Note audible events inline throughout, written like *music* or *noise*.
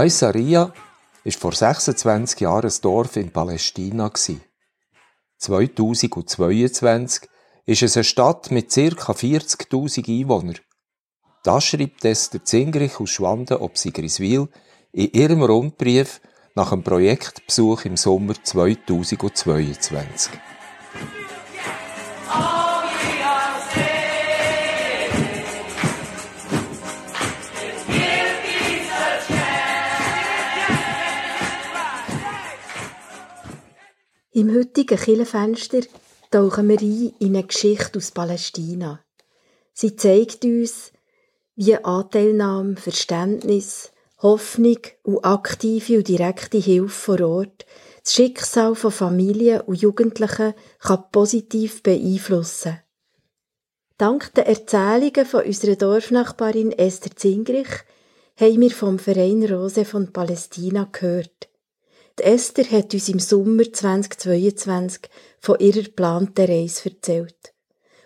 Aisaria war vor 26 Jahren ein Dorf in Palästina. gsi. 2022 ist es eine Stadt mit ca. 40.000 Einwohnern. Das schreibt Esther Zingrich aus Schwanden ob Sigriswil in ihrem Rundbrief nach einem Projektbesuch im Sommer 2022. Im heutigen Kirchenfenster tauchen wir ein in eine Geschichte aus Palästina. Sie zeigt uns, wie Anteilnahme, Verständnis, Hoffnung und aktive und direkte Hilfe vor Ort das Schicksal von Familien und Jugendlichen kann positiv beeinflussen. Dank den Erzählungen von unserer Dorfnachbarin Esther Zingrich haben wir vom Verein Rose von Palästina gehört. Die Esther hat uns im Sommer 2022 von ihrer geplanten Reise erzählt.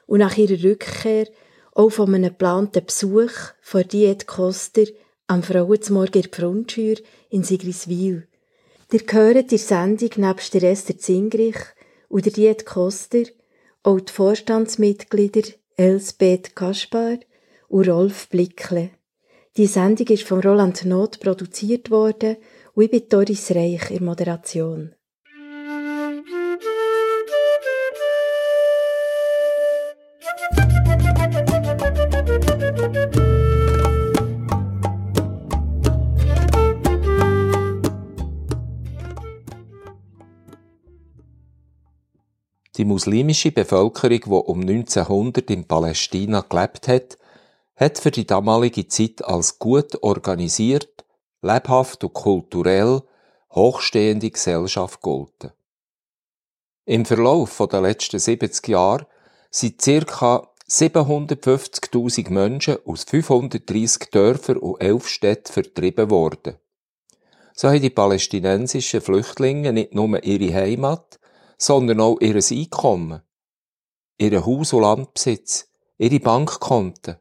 Und nach ihrer Rückkehr auch von einem geplanten Besuch von Diet Koster am Frauenzmorgen in der Frontschür in Sigriswil. Ihr hört in der Sendung nebst der Esther Zingrich und der Diet Koster auch die Vorstandsmitglieder Elsbeth Kaspar und Rolf Blickle. Die Sendung ist von Roland Not produziert worden und ich bin Doris Reich in der Moderation. Die muslimische Bevölkerung, die um 1900 in Palästina gelebt hat, hat für die damalige Zeit als gut organisiert, lebhaft und kulturell hochstehende Gesellschaft gegolten. Im Verlauf der letzten 70 Jahre sind ca. 750.000 Menschen aus 530 Dörfern und 11 Städten vertrieben worden. So haben die palästinensischen Flüchtlinge nicht nur ihre Heimat, sondern auch ihr Einkommen, ihren Haus- und Landbesitz, ihre Bankkonten,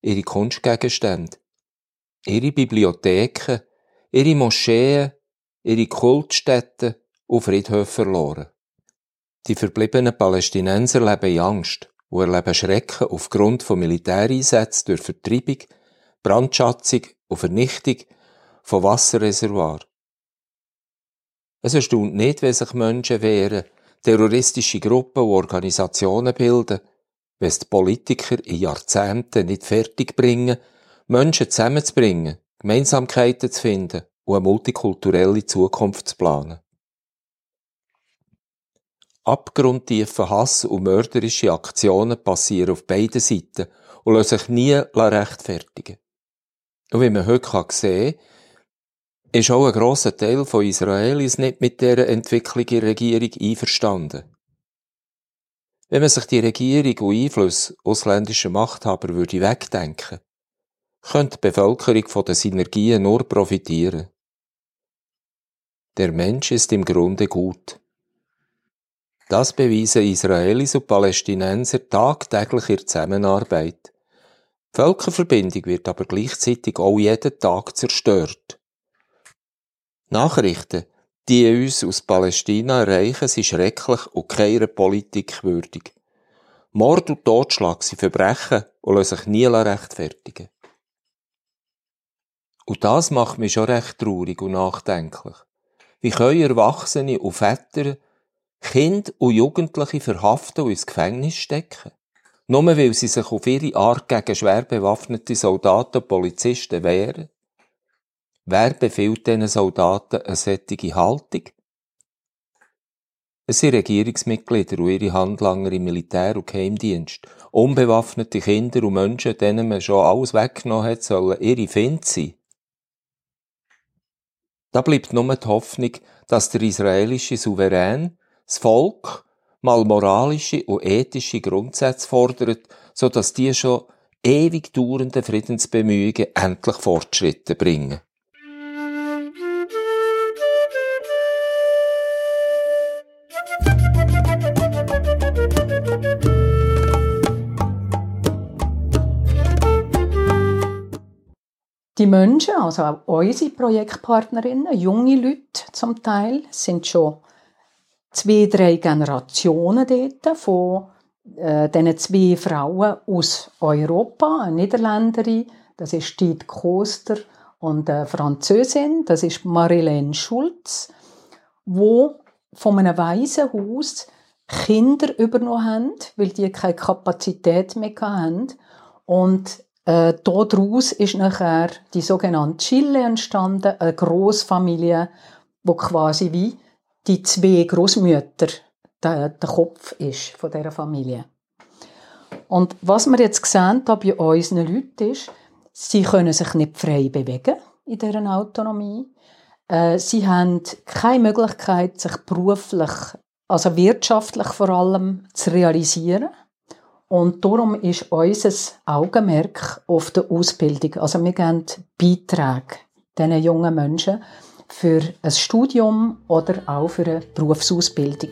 ihre Kunstgegenstände, ihre Bibliotheken, ihre Moscheen, ihre Kultstätten und Friedhöfe verloren. Die verbliebenen Palästinenser leben in Angst und erleben Schrecken aufgrund von Militäreinsätzen durch Vertreibung, Brandschatzung und Vernichtung von Wasserreservoirs. Es erstaunt nicht, wenn sich Menschen wehren, terroristische Gruppen und Organisationen bilden, wenn es die Politiker in Jahrzehnten nicht fertig bringen, Menschen zusammenzubringen, Gemeinsamkeiten zu finden und eine multikulturelle Zukunft zu planen. Abgrundtiefer Hass und mörderische Aktionen passieren auf beiden Seiten und lassen sich nie rechtfertigen. Und wie man heute sehen kann, ist auch ein grosser Teil von Israelis nicht mit dieser Entwicklung in der Regierung einverstanden. Wenn man sich die Regierung und Einfluss ausländischer Machthaber würde wegdenken, könnte die Bevölkerung von den Synergien nur profitieren. Der Mensch ist im Grunde gut. Das beweisen Israelis und Palästinenser tagtäglich in Zusammenarbeit. Die Völkerverbindung wird aber gleichzeitig auch jeden Tag zerstört. Nachrichten, die uns aus Palästina erreichen, sind schrecklich und keiner Politik würdig. Mord und Totschlag sind Verbrechen und lassen sich nie rechtfertigen. Und das macht mich schon recht traurig und nachdenklich. Wie können Erwachsene und Väter Kinder und Jugendliche verhaften und ins Gefängnis stecken? Nur weil sie sich auf ihre Art gegen schwer bewaffnete Soldaten und Polizisten wehren? Wer befiehlt diesen Soldaten eine solche Haltung? Es sind Regierungsmitglieder und ihre Handlanger im Militär und Geheimdienst. Unbewaffnete Kinder und Menschen, denen man schon alles weggenommen hat, sollen ihre Find sein. Da bleibt nur die Hoffnung, dass der israelische Souverän, das Volk, mal moralische und ethische Grundsätze fordert, so dass die schon ewig dauernden Friedensbemühungen endlich Fortschritte bringen. Die Menschen, also auch unsere Projektpartnerinnen, junge Leute zum Teil, sind schon zwei, drei Generationen dort von äh, diesen zwei Frauen aus Europa, eine Niederländerin, das ist Tiet Koster, und eine Französin, das ist Marilene Schulz, wo von einem Waisenhaus Kinder übernommen haben, weil die keine Kapazität mehr hatten. Und äh, daraus ist nachher die sogenannte Chile entstanden, eine Großfamilie, wo quasi wie die zwei Großmütter der, der Kopf ist von dieser Familie. Und was wir jetzt gesehen haben bei unseren Leuten ist, sie können sich nicht frei bewegen in deren Autonomie. Äh, sie haben keine Möglichkeit, sich beruflich, also wirtschaftlich vor allem, zu realisieren. Und darum ist unser Augenmerk auf der Ausbildung. Also wir geben Beiträge diesen jungen Menschen für ein Studium oder auch für eine Berufsausbildung.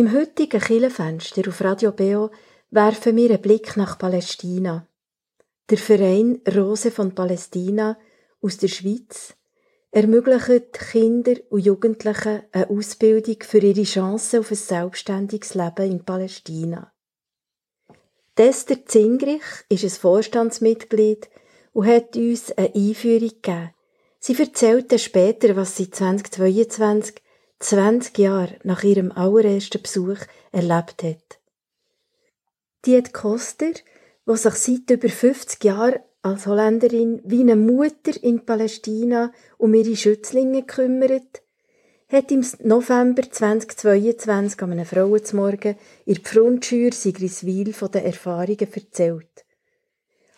Im heutigen Kirchenfenster auf Radio Beo werfen wir einen Blick nach Palästina. Der Verein Rose von Palästina aus der Schweiz ermöglicht Kinder und Jugendlichen eine Ausbildung für ihre Chancen auf ein selbstständiges Leben in Palästina. Dester Zingrich ist ein Vorstandsmitglied und hat uns eine Einführung gegeben. Sie erzählte später, was sie 2022 20 Jahre nach ihrem allerersten Besuch erlebt hat. Die hat Koster, die sich seit über 50 Jahren als Holländerin wie eine Mutter in Palästina um ihre Schützlinge kümmert, hat im November 2022 an einem Frauenzmorgen ihr Pfrundschür Sigriswil von den Erfahrungen erzählt.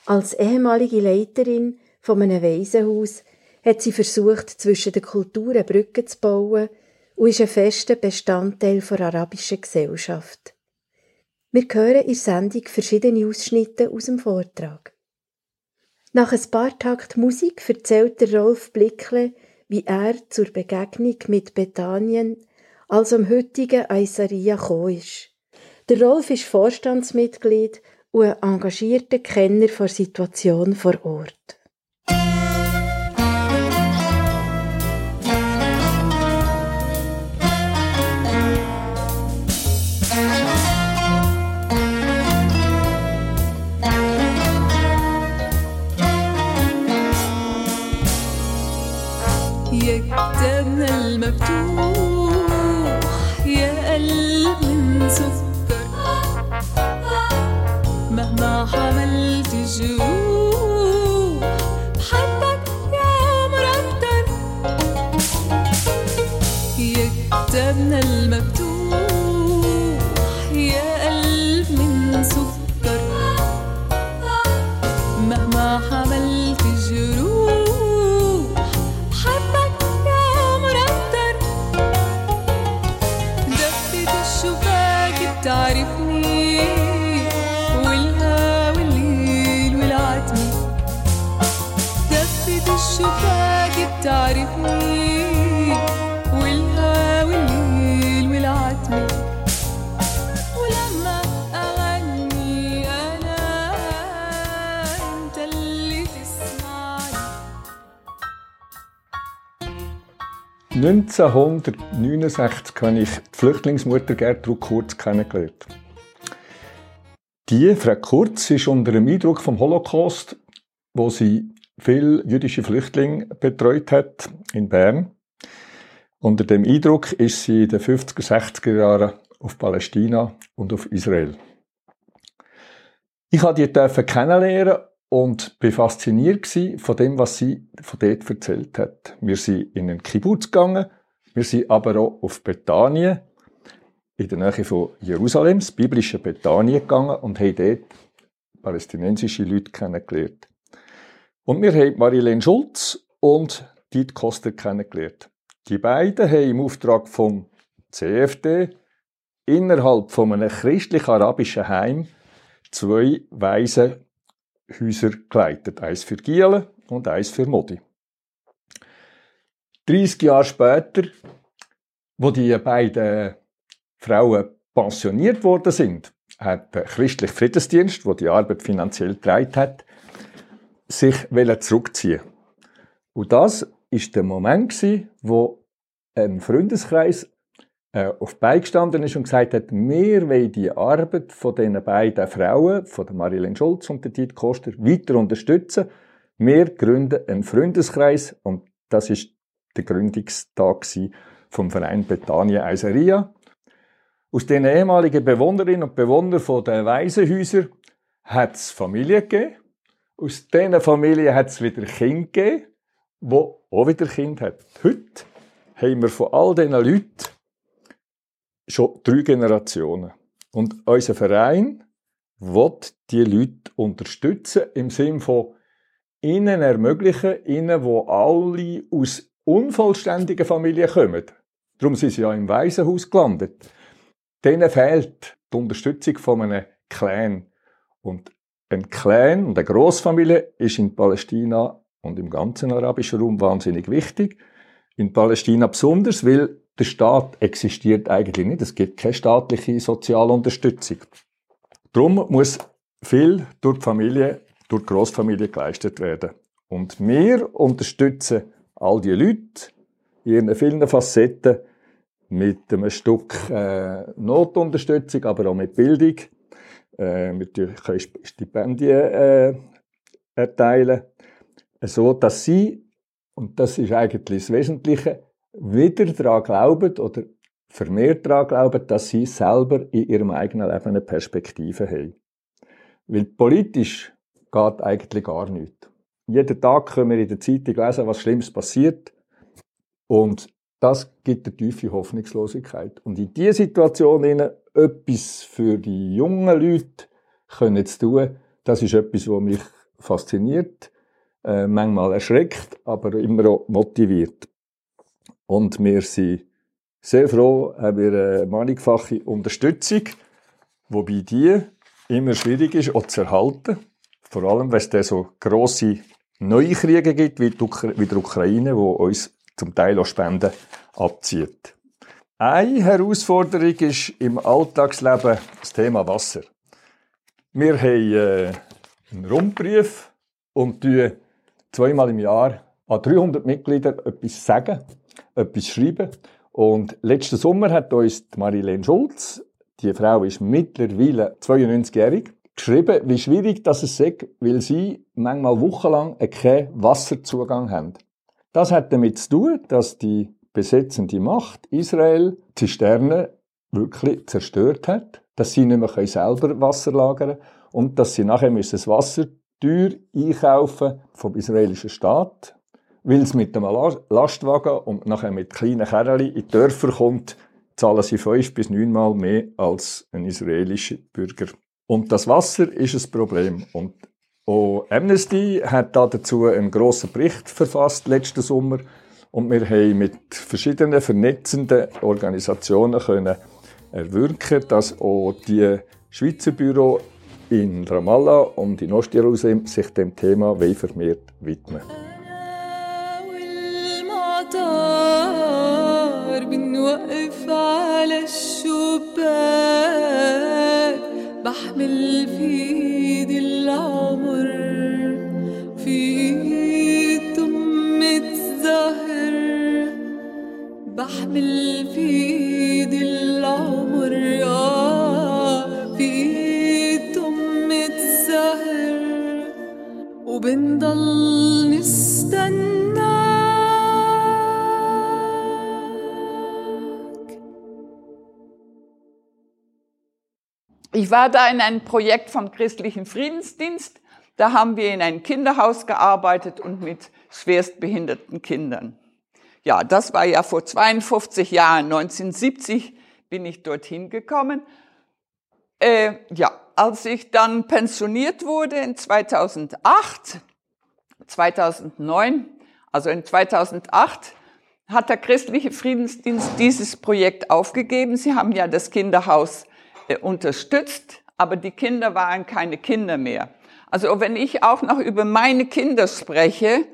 Als ehemalige Leiterin von einem Waisenhaus hat sie versucht, zwischen den Kulturen Brücken zu bauen und ist ein fester Bestandteil der arabischen Gesellschaft. Wir hören in der Sendung verschiedene Ausschnitte aus dem Vortrag. Nach ein paar Takt Musik erzählt der Rolf Blickle, wie er zur Begegnung mit Bethanien, also am heutigen Aisaria, gekommen ist. Der Rolf ist Vorstandsmitglied und ein engagierter Kenner der Situation vor Ort. يا المفتوح. يا قلب مهما حملت جروح 1969 habe ich die Flüchtlingsmutter Gertrud Kurz kennengelernt. Die, Frau Kurz, ist unter dem Eindruck vom Holocaust, wo sie viele jüdische Flüchtlinge betreut hat in Bern. Unter dem Eindruck ist sie in den 50er, 60er Jahren auf Palästina und auf Israel. Ich durfte die kennenlernen und bin fasziniert von dem, was sie von dort erzählt hat. Wir sind in einen Kibbutz gegangen, wir sind aber auch auf Bethanien, in der Nähe von Jerusalem, das biblische Bethanien gegangen und haben dort palästinensische Leute kennengelernt. Und wir haben Marilene Schulz und Diet Koster kennengelernt. Die beiden haben im Auftrag vom CFD innerhalb von einem christlich-arabischen Heim zwei Weise Häuser geleitet. Eins für Gielen und eins für Modi. 30 Jahre später, wo die beiden Frauen pensioniert worden sind, hat der christliche Friedensdienst, wo die Arbeit finanziell getragen hat, sich zurückziehen. Und das ist der Moment wo ein Freundeskreis auf beigestanden ist und gesagt hat, wir wollen die Arbeit von diesen beiden Frauen, von der Marilyn Schulz und der Tit Koster, weiter unterstützen. Wir gründen einen Freundeskreis und das ist der Gründungstag vom Verein Betania Eiseria. Aus den ehemaligen Bewohnerinnen und Bewohnern von den Waisenhäusern hat es Familien gegeben. Aus diesen Familien hat es wieder Kinder gegeben, die auch wieder Kinder haben. Heute haben wir von all diesen Leuten schon drei Generationen. Und unser Verein wird die Leute unterstützen im Sinne von ihnen ermöglichen, ihnen, wo alle aus unvollständigen Familien kommen. Darum sind sie ja im Waisenhaus gelandet. Denen fehlt die Unterstützung von einem Clan. Und ein Clan und eine Großfamilie ist in Palästina und im ganzen arabischen Raum wahnsinnig wichtig. In Palästina besonders, weil der Staat existiert eigentlich nicht. Es gibt keine staatliche Sozialunterstützung. Darum muss viel durch die Familie, durch die Großfamilie geleistet werden. Und wir unterstützen all die Leute in ihren vielen Facetten mit einem Stück äh, Notunterstützung, aber auch mit Bildung. Äh, wir können Stipendien äh, erteilen, so dass sie, und das ist eigentlich das Wesentliche, wieder daran glauben oder vermehrt daran glauben, dass sie selber in ihrem eigenen Leben eine Perspektive haben. Weil politisch geht eigentlich gar nichts. Jeden Tag können wir in der Zeitung lesen, was Schlimmes passiert. Und das gibt eine tiefe Hoffnungslosigkeit. Und in dieser Situation etwas für die jungen Leute können zu tun, das ist etwas, was mich fasziniert, äh, manchmal erschreckt, aber immer auch motiviert. Und wir sind sehr froh, haben wir eine mannigfache Unterstützung, wobei die immer schwierig ist, auch zu erhalten. Vor allem, wenn es so grosse neue Kriege gibt, wie, die der Ukraine, wo uns zum Teil auch Spenden abzieht. Eine Herausforderung ist im Alltagsleben das Thema Wasser. Wir haben äh, einen Rundbrief und zweimal im Jahr an 300 Mitglieder etwas sagen etwas schreiben. Und letzten Sommer hat uns Marilene Schulz, die Frau ist mittlerweile 92-jährig, geschrieben, wie schwierig das es ist, weil sie manchmal wochenlang keinen Wasserzugang haben. Das hat damit zu tun, dass die besetzende Macht Israel Zisternen wirklich zerstört hat, dass sie nicht mehr selber Wasser lagern können und dass sie nachher das Wasser teuer einkaufen vom israelischen Staat weil es mit einem Lastwagen und nachher mit kleinen Kerlen in die Dörfer kommt, zahlen sie fünf bis neunmal mehr als ein israelischer Bürger. Und das Wasser ist ein Problem. Und auch Amnesty hat dazu einen grossen Bericht verfasst letzten Sommer. Und wir haben mit verschiedenen vernetzenden Organisationen können erwirken, dass auch die Schweizer Büro in Ramallah und in Ostjerusalem sich dem Thema vermehrt widmen. المطار بنوقف على الشباك بحمل في ايدي العمر في أمة زهر بحمل في ايدي العمر آه في ام الزهر وبنضل نستناك Ich war da in einem Projekt vom christlichen Friedensdienst. Da haben wir in einem Kinderhaus gearbeitet und mit schwerstbehinderten Kindern. Ja, das war ja vor 52 Jahren. 1970 bin ich dorthin gekommen. Äh, ja, als ich dann pensioniert wurde in 2008, 2009, also in 2008, hat der christliche Friedensdienst dieses Projekt aufgegeben. Sie haben ja das Kinderhaus unterstützt, aber die Kinder waren keine Kinder mehr. Also wenn ich auch noch über meine Kinder spreche,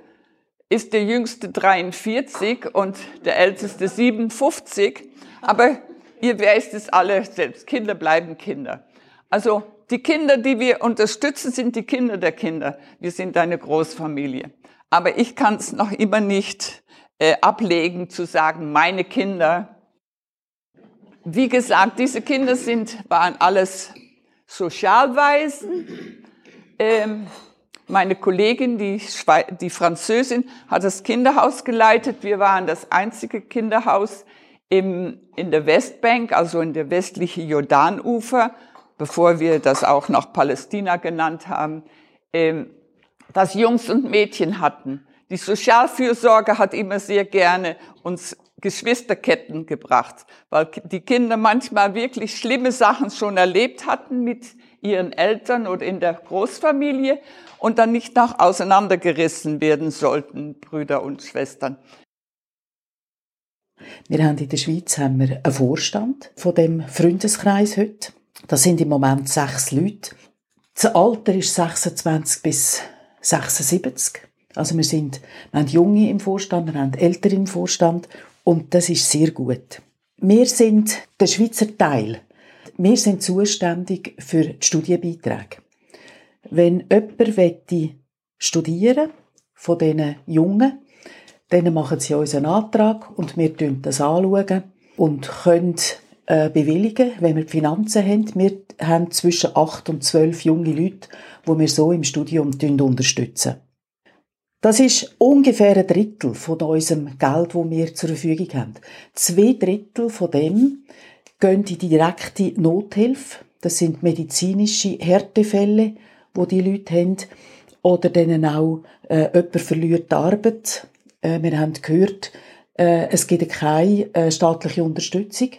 ist der jüngste 43 und der älteste 57. Aber ihr wisst es alle selbst, Kinder bleiben Kinder. Also die Kinder, die wir unterstützen, sind die Kinder der Kinder. Wir sind eine Großfamilie. Aber ich kann es noch immer nicht äh, ablegen zu sagen, meine Kinder. Wie gesagt, diese Kinder sind, waren alles Sozialweisen. Ähm, meine Kollegin, die, die Französin, hat das Kinderhaus geleitet. Wir waren das einzige Kinderhaus im, in der Westbank, also in der westlichen Jordanufer, bevor wir das auch noch Palästina genannt haben, ähm, das Jungs und Mädchen hatten. Die Sozialfürsorge hat immer sehr gerne uns Geschwisterketten gebracht, weil die Kinder manchmal wirklich schlimme Sachen schon erlebt hatten mit ihren Eltern oder in der Großfamilie und dann nicht noch auseinandergerissen werden sollten, Brüder und Schwestern. Wir haben in der Schweiz haben wir einen Vorstand von dem Freundeskreis heute. Das sind im Moment sechs Leute. Das Alter ist 26 bis 76. Also wir sind, wir haben Junge im Vorstand, wir haben Ältere im Vorstand und das ist sehr gut. Wir sind der Schweizer Teil. Wir sind zuständig für die Studienbeiträge. Wenn jemand studieren von diesen Jungen, dann machen sie uns einen Antrag und wir schauen das anschauen und können äh, bewilligen, wenn wir die Finanzen haben. Wir haben zwischen acht und zwölf junge Leute, die wir so im Studium unterstützen. Das ist ungefähr ein Drittel von unserem Geld, das wir zur Verfügung haben. Zwei Drittel von dem gehen in direkte Nothilfe. Das sind medizinische Härtefälle, wo die Leute haben. Oder denen auch äh, jemand verliert die Arbeit. Äh, wir haben gehört, äh, es gibt keine äh, staatliche Unterstützung.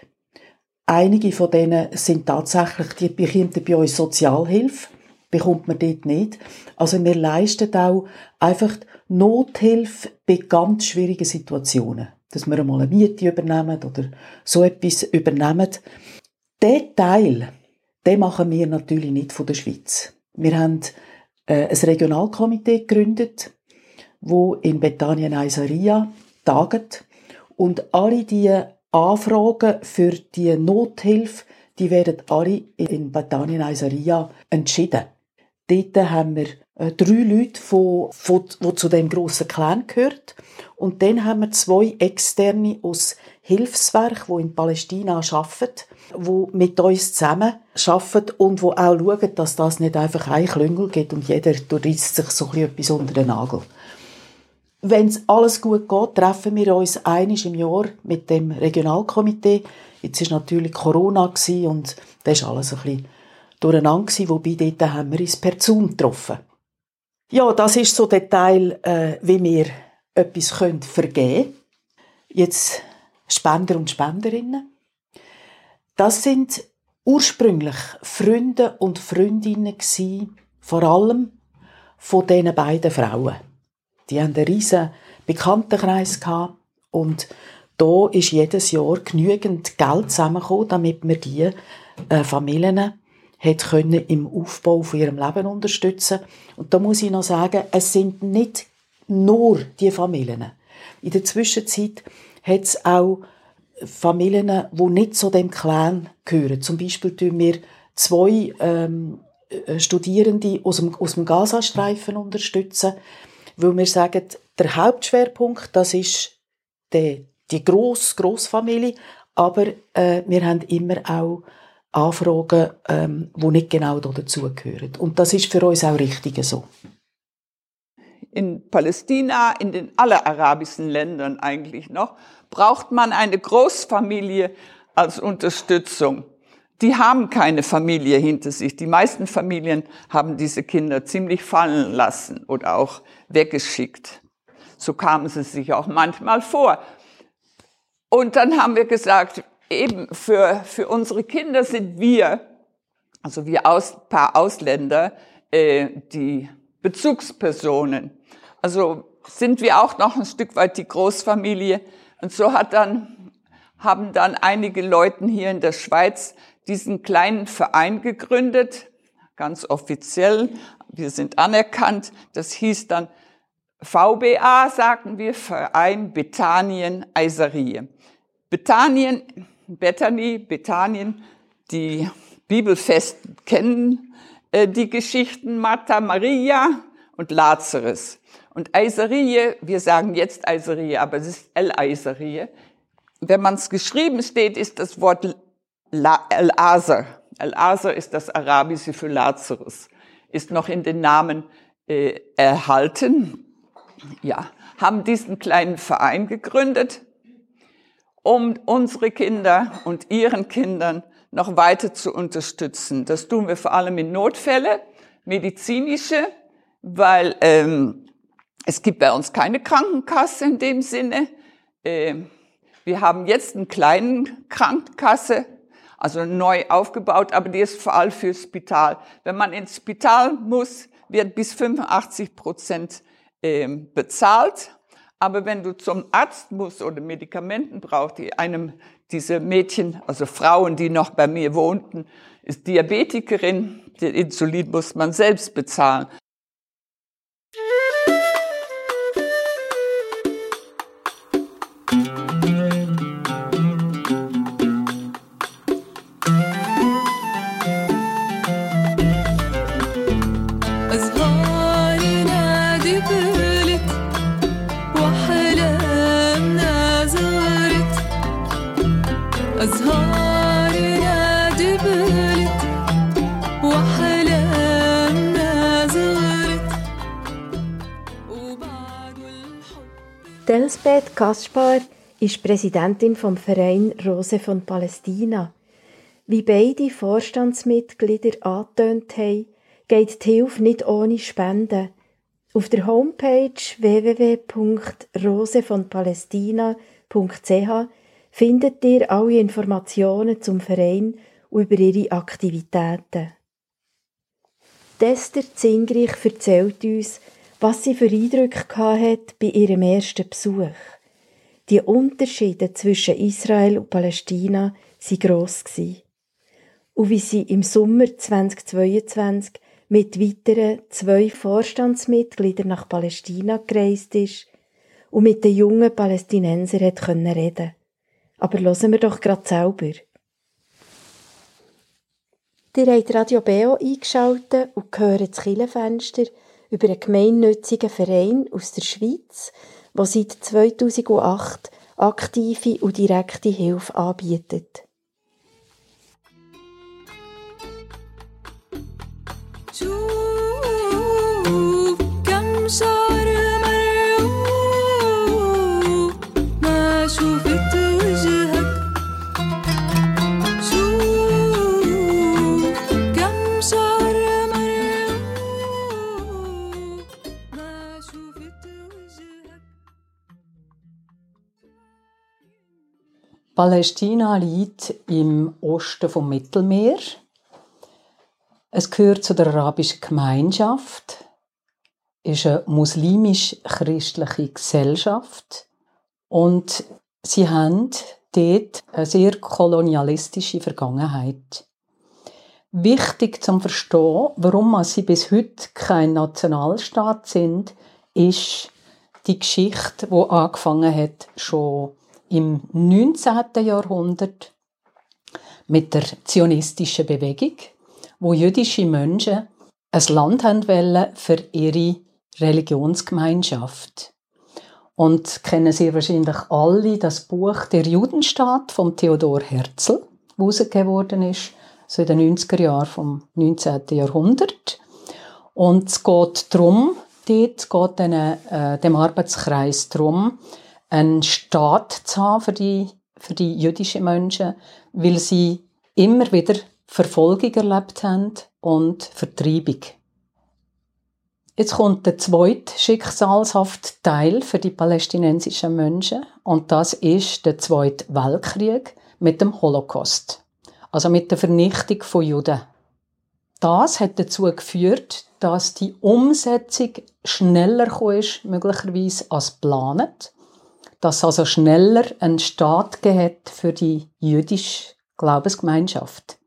Einige von denen sind tatsächlich, die bekommen bei uns Sozialhilfe, bekommt man dort nicht. Also wir leisten auch einfach Nothilfe bei ganz schwierigen Situationen. Dass wir einmal eine Miete übernehmen oder so etwas übernehmen. Der Teil, den machen wir natürlich nicht von der Schweiz. Wir haben äh, ein Regionalkomitee gegründet, wo in Bethanien Aisaria tagt und alle die Anfragen für die Nothilfe, die werden alle in Bethanien Aisaria entschieden. Dort haben wir äh, drei Leute, von, von, die zu dem grossen Clan gehört. Und dann haben wir zwei Externe aus Hilfswerk, die in Palästina arbeiten, die mit uns zusammen arbeiten und die auch schauen, dass das nicht einfach ein Klüngel gibt und jeder reißt sich so etwas unter den Nagel. Wenn alles gut geht, treffen wir uns einiges im Jahr mit dem Regionalkomitee. Jetzt war natürlich Corona und das war alles ein bisschen durcheinander, wobei dort haben wir uns per Zoom getroffen. Ja, das ist so der Teil, äh, wie wir etwas können vergeben können. Jetzt Spender und Spenderinnen. Das sind ursprünglich Freunde und Freundinnen gewesen, vor allem von diesen beiden Frauen. Die haben einen riesen Bekanntenkreis gehabt und da ist jedes Jahr genügend Geld zusammengekommen, damit wir die äh, Familien hat können im Aufbau von ihrem Leben unterstützen. Und da muss ich noch sagen, es sind nicht nur die Familien. In der Zwischenzeit hat es auch Familien, die nicht zu dem Clan gehören. Zum Beispiel tun wir zwei ähm, äh, Studierende aus dem, aus dem Gazastreifen unterstützen, weil wir sagen, der Hauptschwerpunkt, das ist der die grosse Grossfamilie, aber äh, wir haben immer auch Anfragen, ähm, die nicht genau dazugehören. Und das ist für uns auch richtig so. in Palästina, in den aller arabischen Ländern eigentlich noch, braucht man eine Großfamilie als Unterstützung. Die haben keine Familie hinter sich. Die meisten Familien haben diese Kinder ziemlich fallen lassen oder auch weggeschickt. So kamen sie sich auch manchmal vor. Und dann haben wir gesagt, eben für, für unsere Kinder sind wir, also wir aus, paar Ausländer, äh, die Bezugspersonen. Also sind wir auch noch ein Stück weit die Großfamilie. Und so hat dann, haben dann einige Leute hier in der Schweiz diesen kleinen Verein gegründet, ganz offiziell. Wir sind anerkannt. Das hieß dann VBA, sagten wir, Verein Bethanien Eiserie. Bethanien, Bethany, Bethanien, die Bibelfesten kennen äh, die Geschichten Martha, Maria und Lazarus. Und Eiserie, wir sagen jetzt Eiserie, aber es ist El-Eiserie. Wenn man es geschrieben steht, ist das Wort El-Aser. El-Aser ist das Arabische für Lazarus. Ist noch in den Namen äh, erhalten. Ja, haben diesen kleinen Verein gegründet, um unsere Kinder und ihren Kindern noch weiter zu unterstützen. Das tun wir vor allem in Notfälle, medizinische, weil ähm, es gibt bei uns keine Krankenkasse in dem Sinne. Ähm, wir haben jetzt einen kleinen Krankenkasse, also neu aufgebaut, aber die ist vor allem fürs Spital. Wenn man ins Spital muss, wird bis 85 Prozent ähm, bezahlt. Aber wenn du zum Arzt musst oder Medikamenten brauchst, die einem diese Mädchen, also Frauen, die noch bei mir wohnten, ist Diabetikerin, den Insulin muss man selbst bezahlen. Kaspar ist Präsidentin vom Verein Rose von Palästina. Wie beide Vorstandsmitglieder angetönt haben, geht die Hilfe nicht ohne Spenden. Auf der Homepage www.rosevonpalästina.ch findet ihr alle Informationen zum Verein und über ihre Aktivitäten. Esther Zingrich erzählt uns, was sie für Eindrücke hatte bei ihrem ersten Besuch. Die Unterschiede zwischen Israel und Palästina waren gross. Und wie sie im Sommer 2022 mit weiteren zwei Vorstandsmitgliedern nach Palästina gereist ist und mit den jungen Palästinensern hat können reden. Aber hören wir doch grad selber. Ihr habt Radio Beo eingeschaltet und hören das Kirchenfenster über einen gemeinnützigen Verein aus der Schweiz, der seit 2008 aktive und direkte Hilfe anbietet. Palästina liegt im Osten vom Mittelmeer. Es gehört zu der arabischen Gemeinschaft, ist eine muslimisch-christliche Gesellschaft und sie haben dort eine sehr kolonialistische Vergangenheit. Wichtig zum Verstehen, warum sie bis heute kein Nationalstaat sind, ist die Geschichte, wo angefangen hat schon im 19. Jahrhundert mit der zionistischen Bewegung, wo jüdische Menschen ein Land haben für ihre Religionsgemeinschaft. Und kennen Sie wahrscheinlich alle das Buch Der Judenstaat von Theodor Herzl, das herausgegeben worden ist, so in den 90er Jahren vom 19. Jahrhundert. Und es geht darum, dort geht den, äh, dem Arbeitskreis darum, einen Staat zu haben für die, für die jüdischen Menschen, weil sie immer wieder Verfolgung erlebt haben und Vertreibung. Jetzt kommt der zweite schicksalshafte Teil für die palästinensischen Menschen und das ist der Zweite Weltkrieg mit dem Holocaust, also mit der Vernichtung von Juden. Das hat dazu geführt, dass die Umsetzung schneller ist, möglicherweise als geplant, dass also schneller einen Staat hat für die jüdische Glaubensgemeinschaft.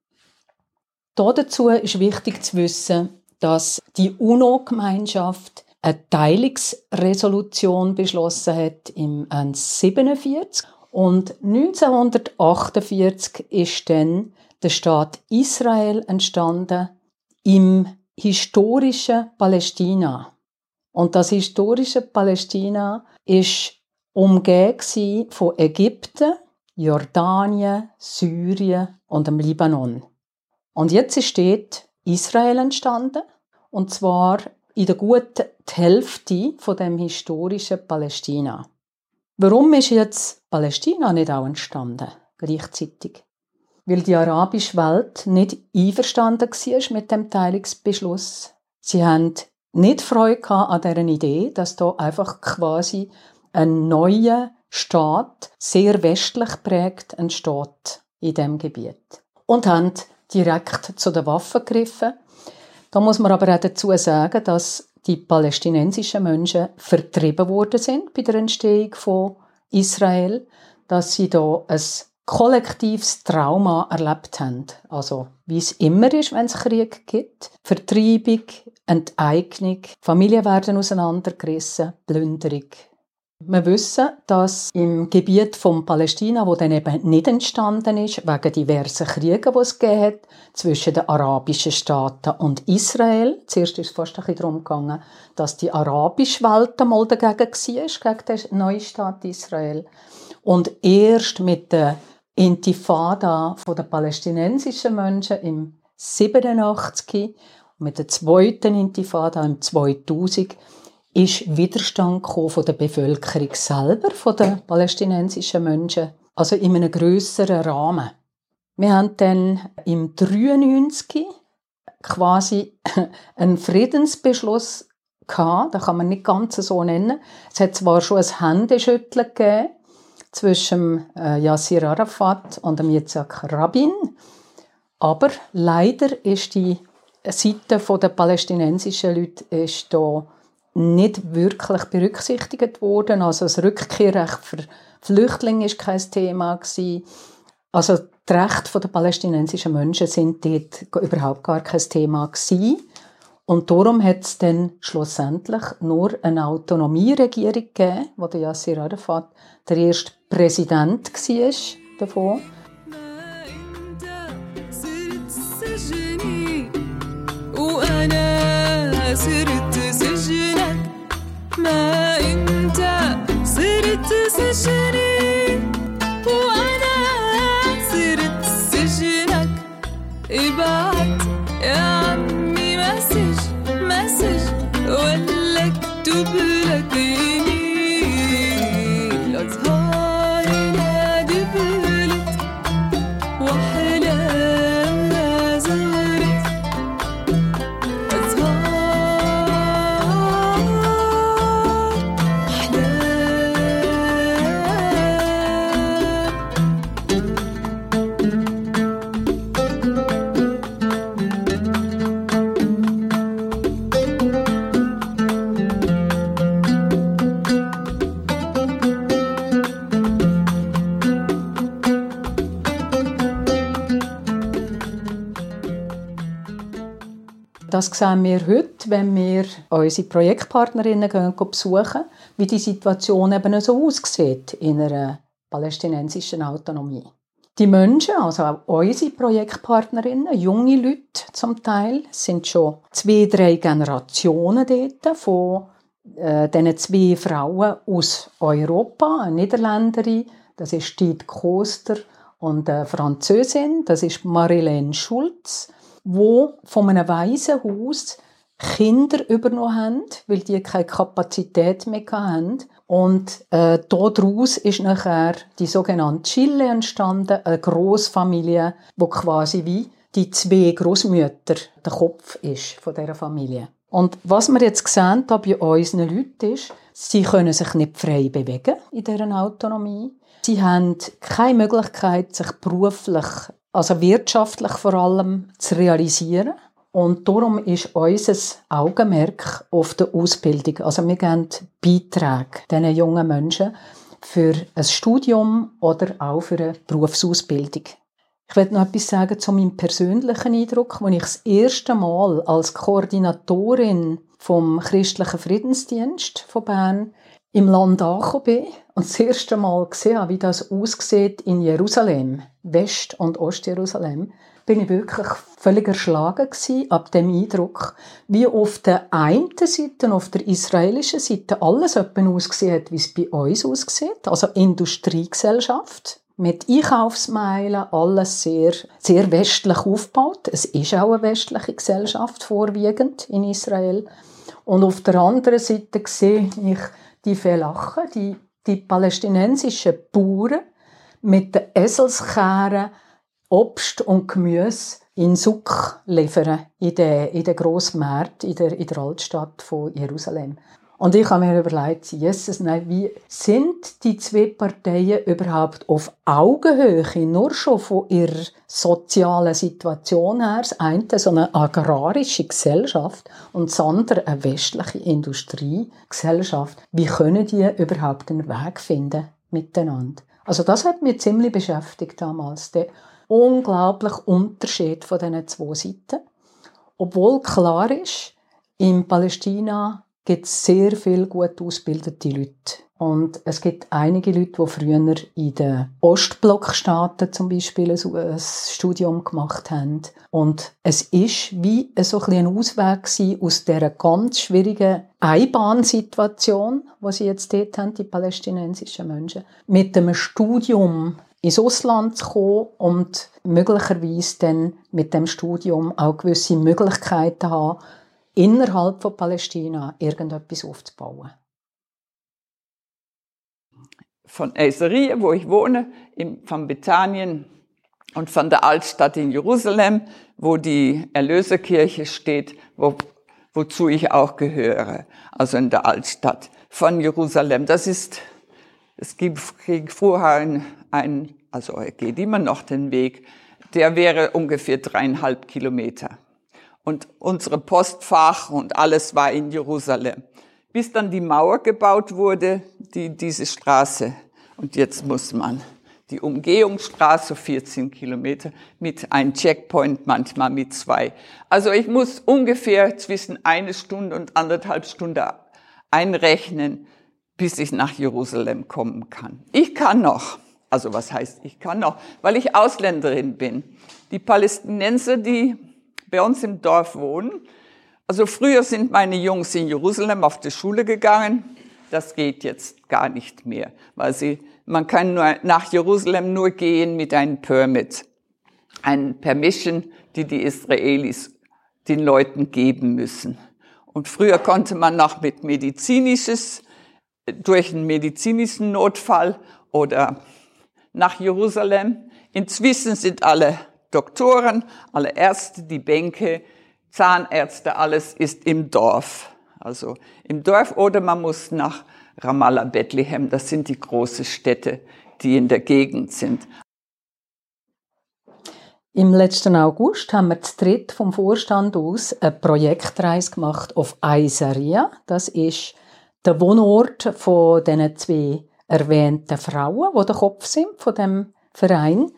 Dazu ist wichtig zu wissen, dass die UNO-Gemeinschaft eine Teilungsresolution beschlossen hat im 1947 und 1948 ist dann der Staat Israel entstanden im historischen Palästina. Und das historische Palästina ist umgeben von Ägypten, Jordanien, Syrien und dem Libanon. Und jetzt ist dort Israel entstanden, und zwar in der guten Hälfte von dem historischen Palästina. Warum ist jetzt Palästina nicht auch entstanden gleichzeitig? Weil die arabische Welt nicht einverstanden war mit dem Teilungsbeschluss. Sie haben nicht Freude an dieser Idee, dass da einfach quasi ein neuer Staat, sehr westlich prägt, entsteht in dem Gebiet. Und haben direkt zu den Waffen gegriffen. Da muss man aber auch dazu sagen, dass die palästinensischen Menschen vertrieben worden sind bei der Entstehung von Israel, dass sie da ein kollektives Trauma erlebt haben. Also, wie es immer ist, wenn es Krieg gibt. Vertreibung, Enteignung, Familien werden auseinandergerissen, Plünderung, wir wissen, dass im Gebiet von Palästina, wo dann eben nicht entstanden ist, wegen diversen Kriegen, die es gegeben zwischen den arabischen Staaten und Israel. Zuerst ist es fast ein darum gegangen, dass die arabische Welt einmal dagegen war, gegen den neuen Staat Israel. Und erst mit der Intifada der palästinensischen Menschen im 87 und mit der zweiten Intifada im 2000 ist Widerstand von der Bevölkerung selber, von den palästinensischen Menschen, also in einem grösseren Rahmen. Wir haben dann im 93 quasi *laughs* einen Friedensbeschluss gehabt, den kann man nicht ganz so nennen. Es hat zwar schon ein Händeschütteln gegeben zwischen äh, Yasser Arafat und dem Yitzhak Rabin, aber leider ist die Seite der palästinensischen Leute ist da nicht wirklich berücksichtigt worden. Also das Rückkehrrecht für Flüchtlinge ist kein Thema gewesen. Also die Rechte der palästinensischen Menschen sind dort überhaupt gar kein Thema gewesen. Und darum hat es dann schlussendlich nur eine Autonomieregierung gegeben, wo der Yasser Arafat der erste Präsident war davon. صرت سجنك ما انت صرت سجني. وأنا صرت سجنك. إبعت يا عمي مسج مسج ولا اكتب Das sehen wir heute, wenn wir unsere Projektpartnerinnen gehen, besuchen, wie die Situation eben so aussieht in einer palästinensischen Autonomie. Die Menschen, also auch unsere Projektpartnerinnen, junge Leute zum Teil, sind schon zwei, drei Generationen dort von äh, diesen zwei Frauen aus Europa, eine Niederländerin, das ist Tiet Koster, und eine Französin, das ist Marilene Schulz, wo von einem Waisenhaus Kinder übernommen haben, weil die keine Kapazität mehr hatten. Und äh, daraus ist nachher die sogenannte Chile entstanden, eine Großfamilie, wo quasi wie die zwei Großmütter der Kopf ist von dieser Familie. Und was wir jetzt gesehen haben bei unseren Leuten ist, sie können sich nicht frei bewegen in deren Autonomie. Sie haben keine Möglichkeit, sich beruflich, also wirtschaftlich vor allem, zu realisieren. Und darum ist unser Augenmerk auf der Ausbildung. Also wir geben Beiträge diesen jungen Menschen für ein Studium oder auch für eine Berufsausbildung. Ich werde noch etwas sagen zu meinem persönlichen Eindruck, als ich das erste Mal als Koordinatorin vom Christlichen Friedensdienst von Bern im Land angekommen bin und das erste Mal gesehen habe, wie das aussieht in Jerusalem, West- und Ostjerusalem, bin ich wirklich völlig erschlagen gewesen, ab dem Eindruck, wie auf der einen Seite, auf der israelischen Seite, alles etwa ausgesehen hat, wie es bei uns aussieht, also Industriegesellschaft, mit Einkaufsmeilen, alles sehr, sehr westlich aufgebaut. Es ist auch eine westliche Gesellschaft vorwiegend in Israel. Und auf der anderen Seite sehe ich die Felachen, die, die palästinensischen Bauern mit den Eselskehren Obst und Gemüse in Suck liefern, in den, in den Grossmärkten in der, in der Altstadt von Jerusalem. Und ich habe mir überlegt, Jesus, nein, wie sind die zwei Parteien überhaupt auf Augenhöhe, nur schon von ihrer sozialen Situation her? Das eine so eine agrarische Gesellschaft und das andere eine westliche Industriegesellschaft. Wie können die überhaupt einen Weg finden miteinander? Also das hat mich ziemlich beschäftigt damals, der unglaubliche Unterschied von diesen zwei Seiten. Obwohl klar ist, in Palästina gibt es sehr viele gut ausgebildete Leute. Und es gibt einige Leute, die früher in den Ostblockstaaten zum Beispiel ein Studium gemacht haben. Und es ist wie so ein, Ausweg aus dieser ganz schwierigen Einbahnsituation, die sie jetzt dort haben, die palästinensischen Menschen, mit einem Studium ins Ausland zu kommen und möglicherweise dann mit dem Studium auch gewisse Möglichkeiten haben, innerhalb von Palästina irgendetwas aufzubauen. Von Eiserie, wo ich wohne, von Bethanien und von der Altstadt in Jerusalem, wo die Erlöserkirche steht, wo, wozu ich auch gehöre, also in der Altstadt von Jerusalem. Das ist, es gibt vorher ein, ein, also er geht immer noch den Weg, der wäre ungefähr dreieinhalb Kilometer und unsere Postfach und alles war in Jerusalem. Bis dann die Mauer gebaut wurde, die, diese Straße. Und jetzt muss man die Umgehungsstraße, 14 Kilometer, mit einem Checkpoint, manchmal mit zwei. Also ich muss ungefähr zwischen eine Stunde und anderthalb Stunden einrechnen, bis ich nach Jerusalem kommen kann. Ich kann noch, also was heißt ich kann noch, weil ich Ausländerin bin. Die Palästinenser, die bei uns im Dorf wohnen. Also früher sind meine Jungs in Jerusalem auf die Schule gegangen. Das geht jetzt gar nicht mehr, weil sie, man kann nur nach Jerusalem nur gehen mit einem Permit, ein Permission, die die Israelis den Leuten geben müssen. Und früher konnte man noch mit medizinisches, durch einen medizinischen Notfall oder nach Jerusalem. Inzwischen sind alle Doktoren, alle Ärzte, die Bänke, Zahnärzte, alles ist im Dorf. Also im Dorf oder man muss nach Ramallah, Bethlehem, das sind die großen Städte, die in der Gegend sind. Im letzten August haben wir zu dritt vom Vorstand aus eine Projektreise gemacht auf Aisaria. Das ist der Wohnort von diesen zwei erwähnten Frauen, die der Kopf sind von dem Verein.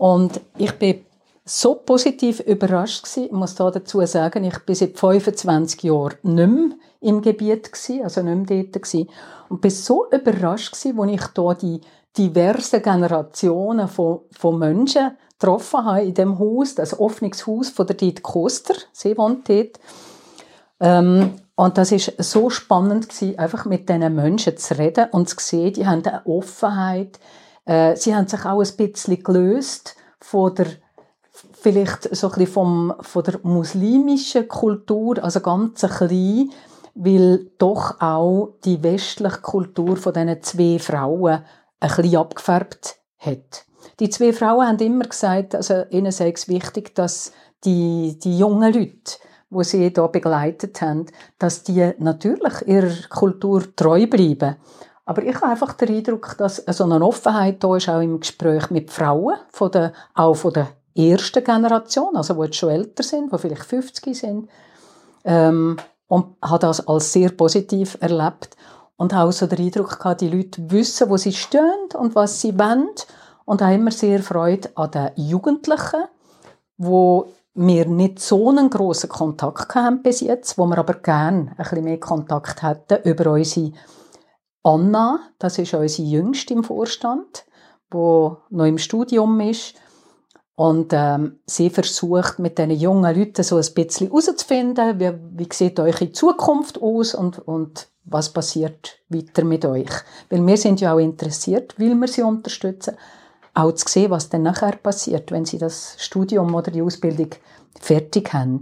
Und ich bin so positiv überrascht gewesen. Ich muss da dazu sagen, ich bin seit 25 Jahren nicht mehr im Gebiet gewesen, also nicht mehr dort gewesen. Und bin so überrascht gewesen, als ich da die diversen Generationen von, von Menschen getroffen habe in dem Haus, das Öffnungshaus von der Dieter Koster. Sie wohnt dort. Ähm, Und das ist so spannend gewesen, einfach mit diesen Menschen zu reden und zu sehen, die haben eine Offenheit, äh, sie haben sich auch ein bisschen gelöst von der vielleicht so ein bisschen vom, von der muslimischen Kultur, also ganz klein, weil doch auch die westliche Kultur von diesen zwei Frauen ein bisschen abgefärbt hat. Die zwei Frauen haben immer gesagt, also ihnen sei es wichtig, dass die, die jungen Leute, die sie hier begleitet haben, dass die natürlich ihrer Kultur treu bleiben. Aber ich habe einfach den Eindruck, dass so eine Offenheit da ist, auch im Gespräch mit Frauen, von der, auch von der ersten Generation, also die jetzt schon älter sind, die vielleicht 50 sind, ähm, und habe das als sehr positiv erlebt. Und habe auch so den Eindruck gehabt, die Leute wissen, wo sie stehen und was sie wollen. Und habe immer sehr Freude an den Jugendlichen, wo wir nicht so einen grossen Kontakt haben bis jetzt, wo wir aber gerne ein bisschen mehr Kontakt hätten über unsere Anna, das ist unsere Jüngste im Vorstand, wo noch im Studium ist und ähm, sie versucht mit diesen jungen Leuten so ein bisschen herauszufinden, wie, wie sieht eure Zukunft aus und, und was passiert weiter mit euch. Weil wir sind ja auch interessiert, weil wir sie unterstützen, auch zu sehen, was dann nachher passiert, wenn sie das Studium oder die Ausbildung fertig haben.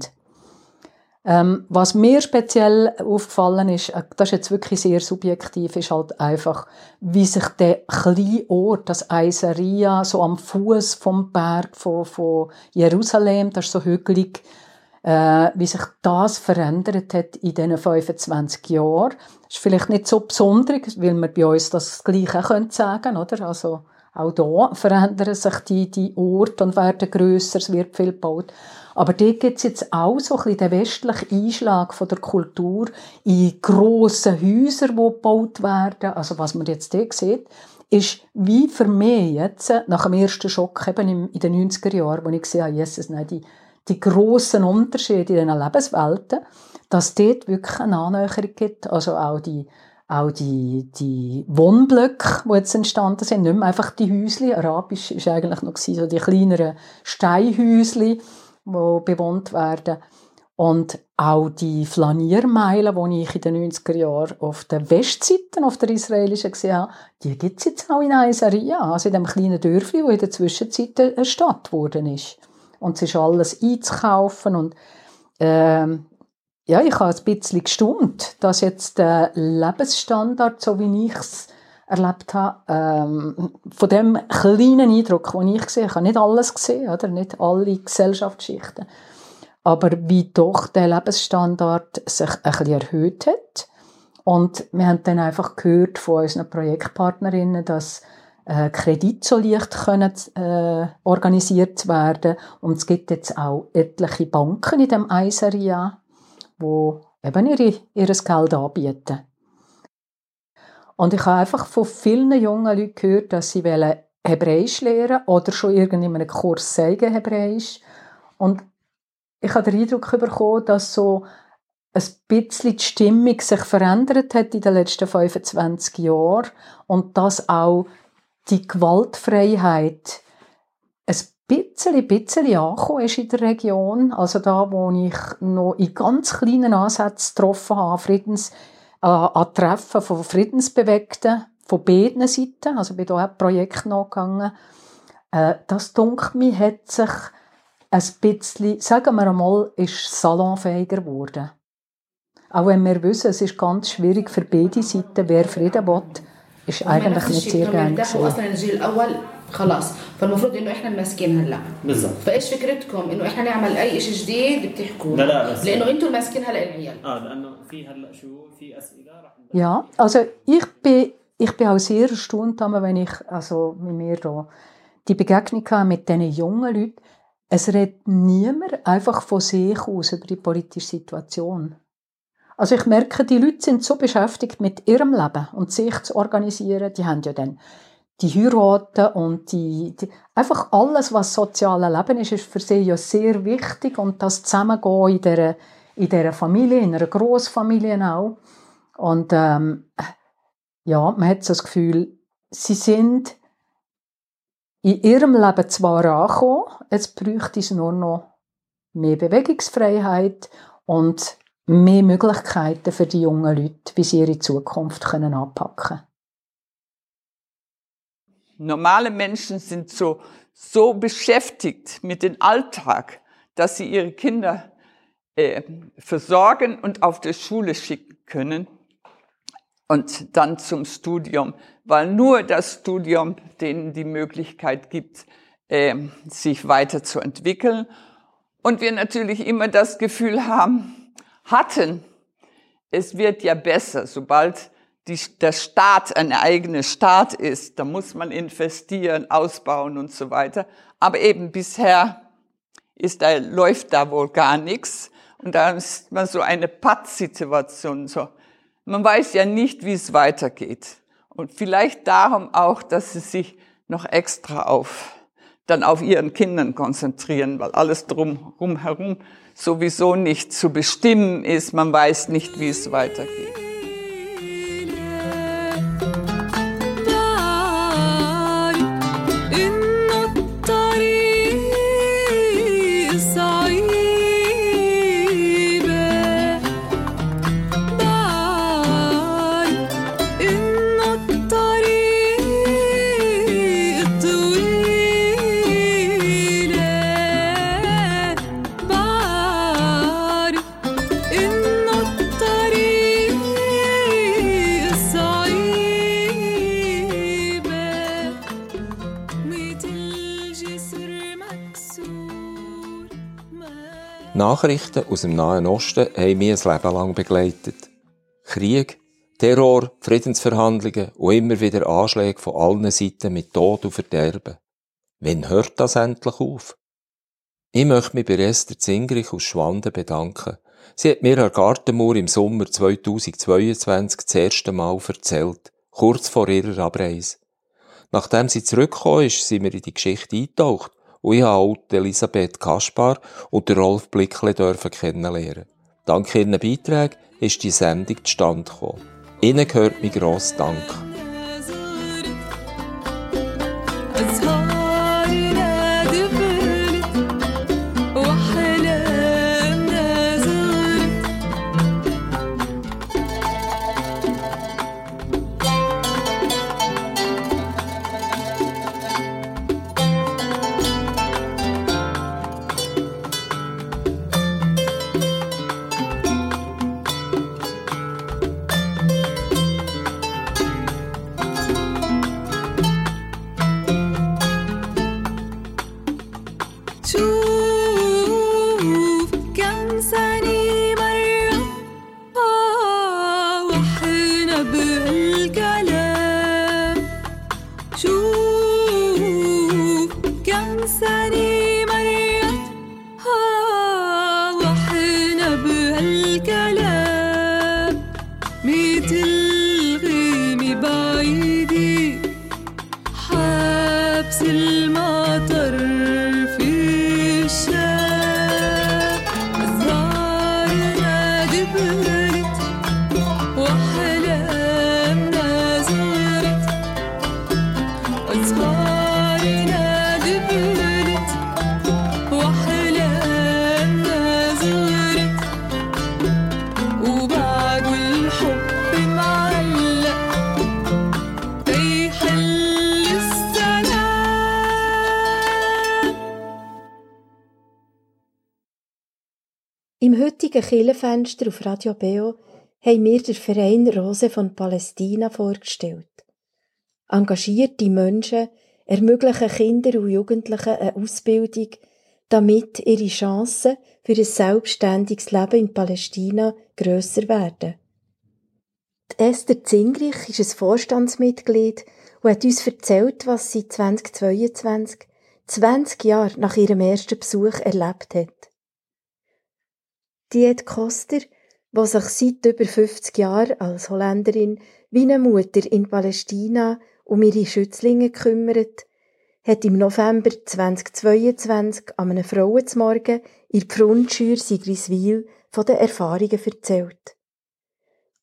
Ähm, was mir speziell aufgefallen ist, äh, das ist jetzt wirklich sehr subjektiv, ist halt einfach, wie sich der kleine Ort, das Eiseria, so am Fuß vom Berg von, von Jerusalem, das ist so hügelig, äh, wie sich das verändert hat in diesen 25 Jahren. Das ist vielleicht nicht so besonders, weil wir bei uns das Gleiche können sagen, oder? Also, auch da verändern sich die, die Orte und werden grösser, es wird viel gebaut. Aber dort gibt es jetzt auch so ein bisschen den westlichen Einschlag von der Kultur in grossen Häusern, die gebaut werden. Also was man jetzt hier sieht, ist wie für mich jetzt, nach dem ersten Schock eben in den 90er Jahren, wo ich gesehen habe, Jesus, nein, die, die grossen Unterschiede in den Lebenswelten, dass dort wirklich eine Annäherung gibt. Also auch die, auch die, die Wohnblöcke, die jetzt entstanden sind, nicht mehr einfach die Häusli. Arabisch ist eigentlich noch so die kleineren Steinhäusli, die bewohnt werden. Und auch die Flaniermeilen, die ich in den 90er Jahren auf der Westseite, auf der israelischen gesehen habe, die gibt es jetzt auch in Aisaria, also in dem kleinen Dörfli, wo in der Zwischenzeit eine Stadt geworden ist. Und es ist alles einzukaufen und ähm, ja, ich habe ein bisschen gestaunt, dass jetzt der Lebensstandard, so wie ich es erlebt habe, ähm, von dem kleinen Eindruck, den ich gesehen habe, ich habe nicht alles gesehen, oder? nicht alle Gesellschaftsschichten, aber wie doch der Lebensstandard sich ein bisschen erhöht hat. Und wir haben dann einfach gehört von unseren Projektpartnerinnen, dass äh, Kredite so leicht können, äh, organisiert werden und es gibt jetzt auch etliche Banken in dem Eiseria, wo eben ihre, ihr Geld anbieten. Und ich habe einfach von vielen jungen Leuten gehört, dass sie Hebräisch lernen oder schon irgendeinen Kurs sagen Hebräisch. Und ich habe den Eindruck bekommen, dass so ein bisschen die Stimmung sich verändert hat in den letzten 25 Jahren und dass auch die Gewaltfreiheit ein bisschen, bisschen angekommen ist in der Region. Also da, wo ich noch in ganz kleinen Ansätzen getroffen habe, Friedens äh, an Treffen von Friedensbewegten von beiden Seiten, also bin da auch Projekt nachgegangen. Äh, das dunkelt mir hat sich ein bisschen, sagen wir einmal, ist salonfähiger geworden. Auch wenn wir wissen, es ist ganz schwierig für beide Seiten, wer Frieden will, ist eigentlich nicht sehr gern gesehen. اصلا الجيل الاول خلاص فالمفروض انه احنا ماسكين هلا بالضبط فايش فكرتكم انه احنا نعمل اي شيء جديد بتحكوا لا لا بس لانه انتم ماسكين هلا العيال اه لانه في هلا شو في اسئله رح Ja, also ich bin, ich bin auch sehr erstaunt, wenn ich also mit mir da die Begegnung hatte mit diesen jungen Leuten. Es redet niemand einfach von sich aus über die politische Situation. Also ich merke, die Leute sind so beschäftigt mit ihrem Leben und sich zu organisieren. Die haben ja dann die heiraten und die, die einfach alles, was soziale Leben ist, ist für sie ja sehr wichtig und das Zusammengehen in dieser, in dieser Familie, in einer Großfamilie auch. Und ähm, ja, man hat so das Gefühl, sie sind in ihrem Leben zwar angekommen, jetzt bräuchte es nur noch mehr Bewegungsfreiheit und mehr Möglichkeiten für die jungen Leute, wie sie ihre Zukunft können anpacken Normale Menschen sind so, so beschäftigt mit dem Alltag, dass sie ihre Kinder äh, versorgen und auf die Schule schicken können und dann zum Studium, weil nur das Studium denen die Möglichkeit gibt, äh, sich weiterzuentwickeln. Und wir natürlich immer das Gefühl haben, hatten, es wird ja besser, sobald die, der Staat ein eigener Staat ist, da muss man investieren, ausbauen und so weiter. Aber eben bisher ist da, läuft da wohl gar nichts. Und da ist man so eine Pattsituation. So. Man weiß ja nicht, wie es weitergeht. Und vielleicht darum auch, dass sie sich noch extra auf, dann auf ihren Kindern konzentrieren, weil alles drum, herum sowieso nicht zu bestimmen ist. Man weiß nicht, wie es weitergeht. Thank you. Nachrichten aus dem Nahen Osten haben mich ein Leben lang begleitet. Krieg, Terror, Friedensverhandlungen und immer wieder Anschläge von allen Seiten mit Tod und Verderben. Wann hört das endlich auf? Ich möchte mich bei Esther Zingrich aus Schwanden bedanken. Sie hat mir an Gartenmauer im Sommer 2022 das erste Mal erzählt, kurz vor ihrer Abreise. Nachdem sie zurückgekommen ist, sind wir in die Geschichte eingetaucht und ich durfte auch Elisabeth Kaspar und Rolf Blickle dürfen kennenlernen. Dank ihren Beiträgen ist die Sendung zustande gekommen. Ihnen gehört mein grosser Dank. Kirchenfenster auf Radio Beo haben wir den Verein Rose von Palästina vorgestellt. Engagierte Menschen ermöglichen Kindern und Jugendlichen eine Ausbildung, damit ihre Chancen für ein selbstständiges Leben in Palästina grösser werden. Esther Zingrich ist ein Vorstandsmitglied und hat uns erzählt, was sie 2022, 20 Jahre nach ihrem ersten Besuch erlebt hat. Diet Koster, die sich seit über 50 Jahren als Holländerin wie eine Mutter in Palästina um ihre Schützlinge kümmert, hat im November 2022 an einem Frauenzmorgen in Pfrundschür Sigriswil von den Erfahrungen erzählt.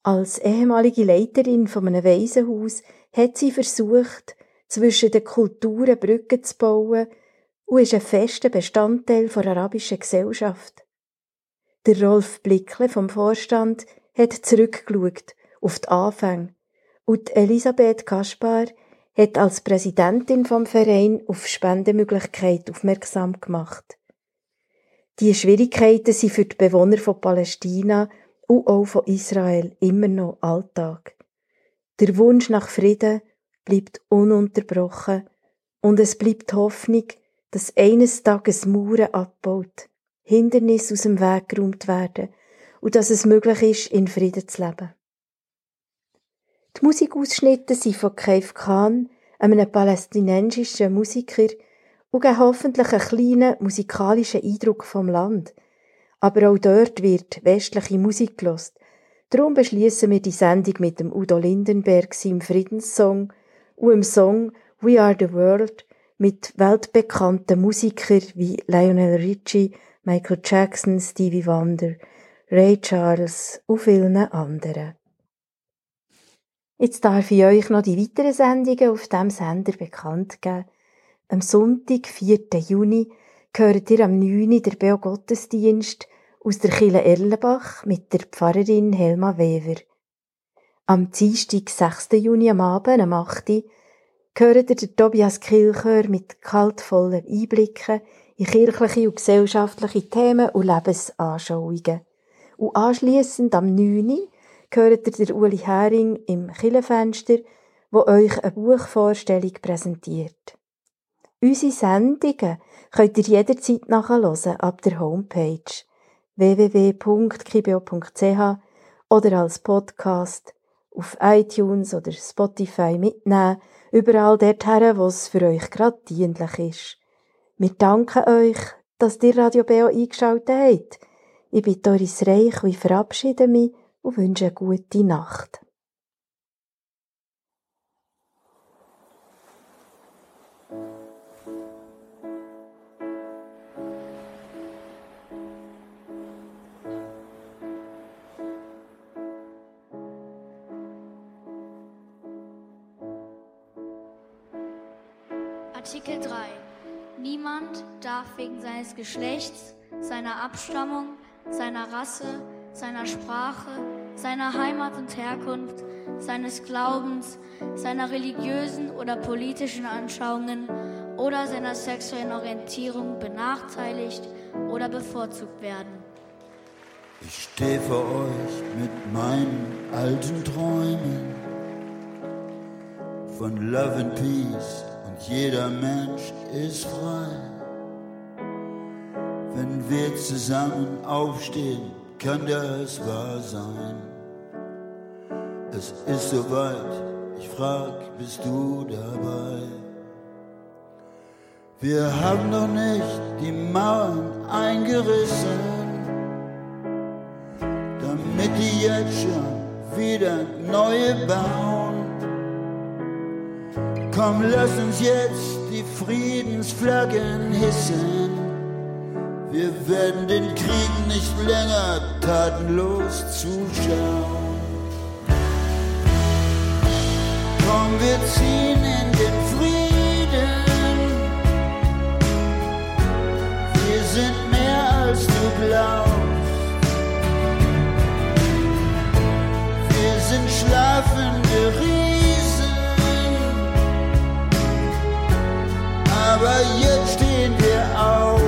Als ehemalige Leiterin von einem Waisenhaus hat sie versucht, zwischen den Kulturen Brücken zu bauen und ist ein fester Bestandteil der arabischen Gesellschaft. Der Rolf Blickle vom Vorstand hat zurückgeschaut auf die Anfänge und Elisabeth Kaspar hat als Präsidentin vom Verein auf Spendemöglichkeiten aufmerksam gemacht. Die Schwierigkeiten sind für die Bewohner von Palästina und auch von Israel immer noch Alltag. Der Wunsch nach Frieden bleibt ununterbrochen und es bleibt Hoffnung, dass eines Tages Mauern abbaut, Hindernisse aus dem Weg geräumt werden und dass es möglich ist, in Frieden zu leben. Die Musikausschnitte sind von Keif Khan, einem palästinensischen Musiker, und geben hoffentlich einen kleinen musikalischen Eindruck vom Land. Aber auch dort wird westliche Musik gelost. Darum beschließen wir die Sendung mit dem Udo Lindenberg seinem Friedenssong und dem Song We Are the World mit weltbekannten Musikern wie Lionel Richie, Michael Jackson, Stevie Wonder, Ray Charles und vielen anderen. Jetzt darf ich euch noch die weiteren Sendungen auf dem Sender bekannt geben. Am Sonntag, 4. Juni, gehört ihr am 9. der Beo Gottesdienst aus der Kille Erlenbach mit der Pfarrerin Helma Wever. Am Dienstag, 6. Juni am Abend, am 8. gehört ihr der Tobias Kilchör mit kaltvollen Einblicken in kirchliche und gesellschaftliche Themen und Lebensanschauungen. Und anschliessend am 9 gehört ihr der Uli Hering im Killenfenster, wo euch eine Buchvorstellung präsentiert. Unsere Sendungen könnt ihr jederzeit nachhören ab der Homepage www.kibio.ch oder als Podcast auf iTunes oder Spotify mitnehmen, überall dorthin, wo es für euch gerade dienlich ist. Wir danken euch, dass ihr Radio Beo eingeschaltet habt. Ich bin Doris Reich und ich verabschiede mich und wünsche eine gute Nacht. Artikel 3. Niemand darf wegen seines Geschlechts, seiner Abstammung, seiner Rasse, seiner Sprache, seiner Heimat und Herkunft, seines Glaubens, seiner religiösen oder politischen Anschauungen oder seiner sexuellen Orientierung benachteiligt oder bevorzugt werden. Ich stehe vor euch mit meinen alten Träumen von Love and Peace und jeder Mensch ist frei. Wenn wir zusammen aufstehen, kann das wahr sein. Es ist soweit, ich frag, bist du dabei? Wir haben noch nicht die Mauern eingerissen, damit die jetzt schon wieder neue bauen. Komm, lass uns jetzt die Friedensflaggen hissen. Wir werden den Krieg nicht länger tatenlos zuschauen. Komm, wir ziehen in den Frieden. Wir sind mehr als du glaubst. Wir sind schlafende Riesen. Aber jetzt stehen wir auf.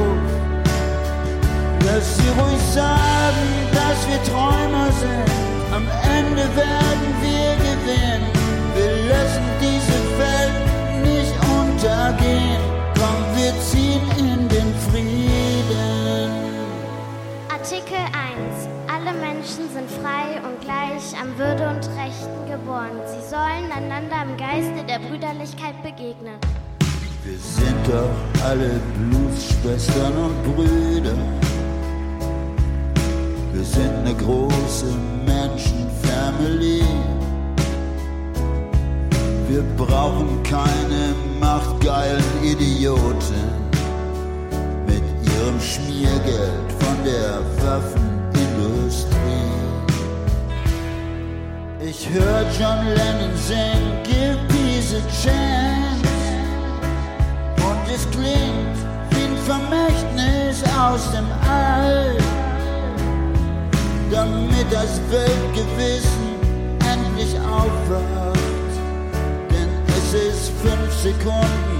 Lass sie ruhig sagen, dass wir Träumer sind. Am Ende werden wir gewinnen. Wir lassen diese Welt nicht untergehen. Komm, wir ziehen in den Frieden. Artikel 1. Alle Menschen sind frei und gleich an Würde und Rechten geboren. Sie sollen einander im Geiste der Brüderlichkeit begegnen. Wir sind doch alle Blutsschwestern und Brüder. Wir sind eine große Menschenfamily. Wir brauchen keine machtgeilen Idioten mit ihrem Schmiergeld von der Waffenindustrie. Ich höre John Lennon singen, give peace a chance es klingt wie ein Vermächtnis aus dem All, damit das Weltgewissen endlich aufwacht. Denn es ist fünf Sekunden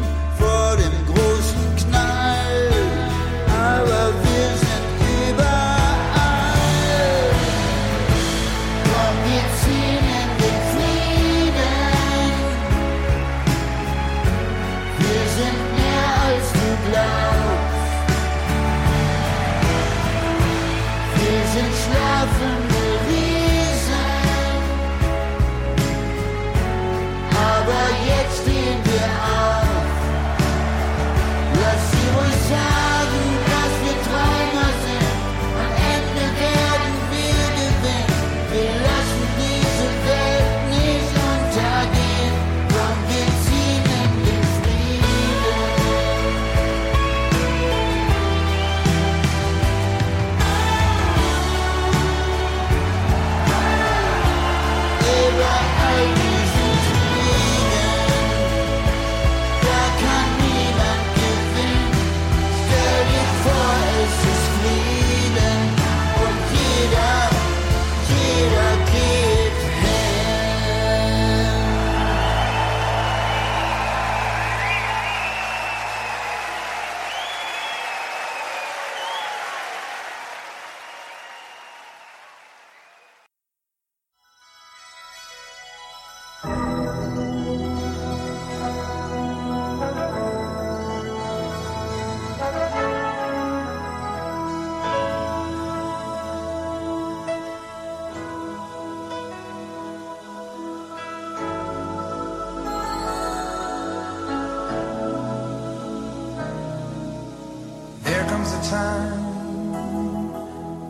time.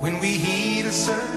When we heed a certain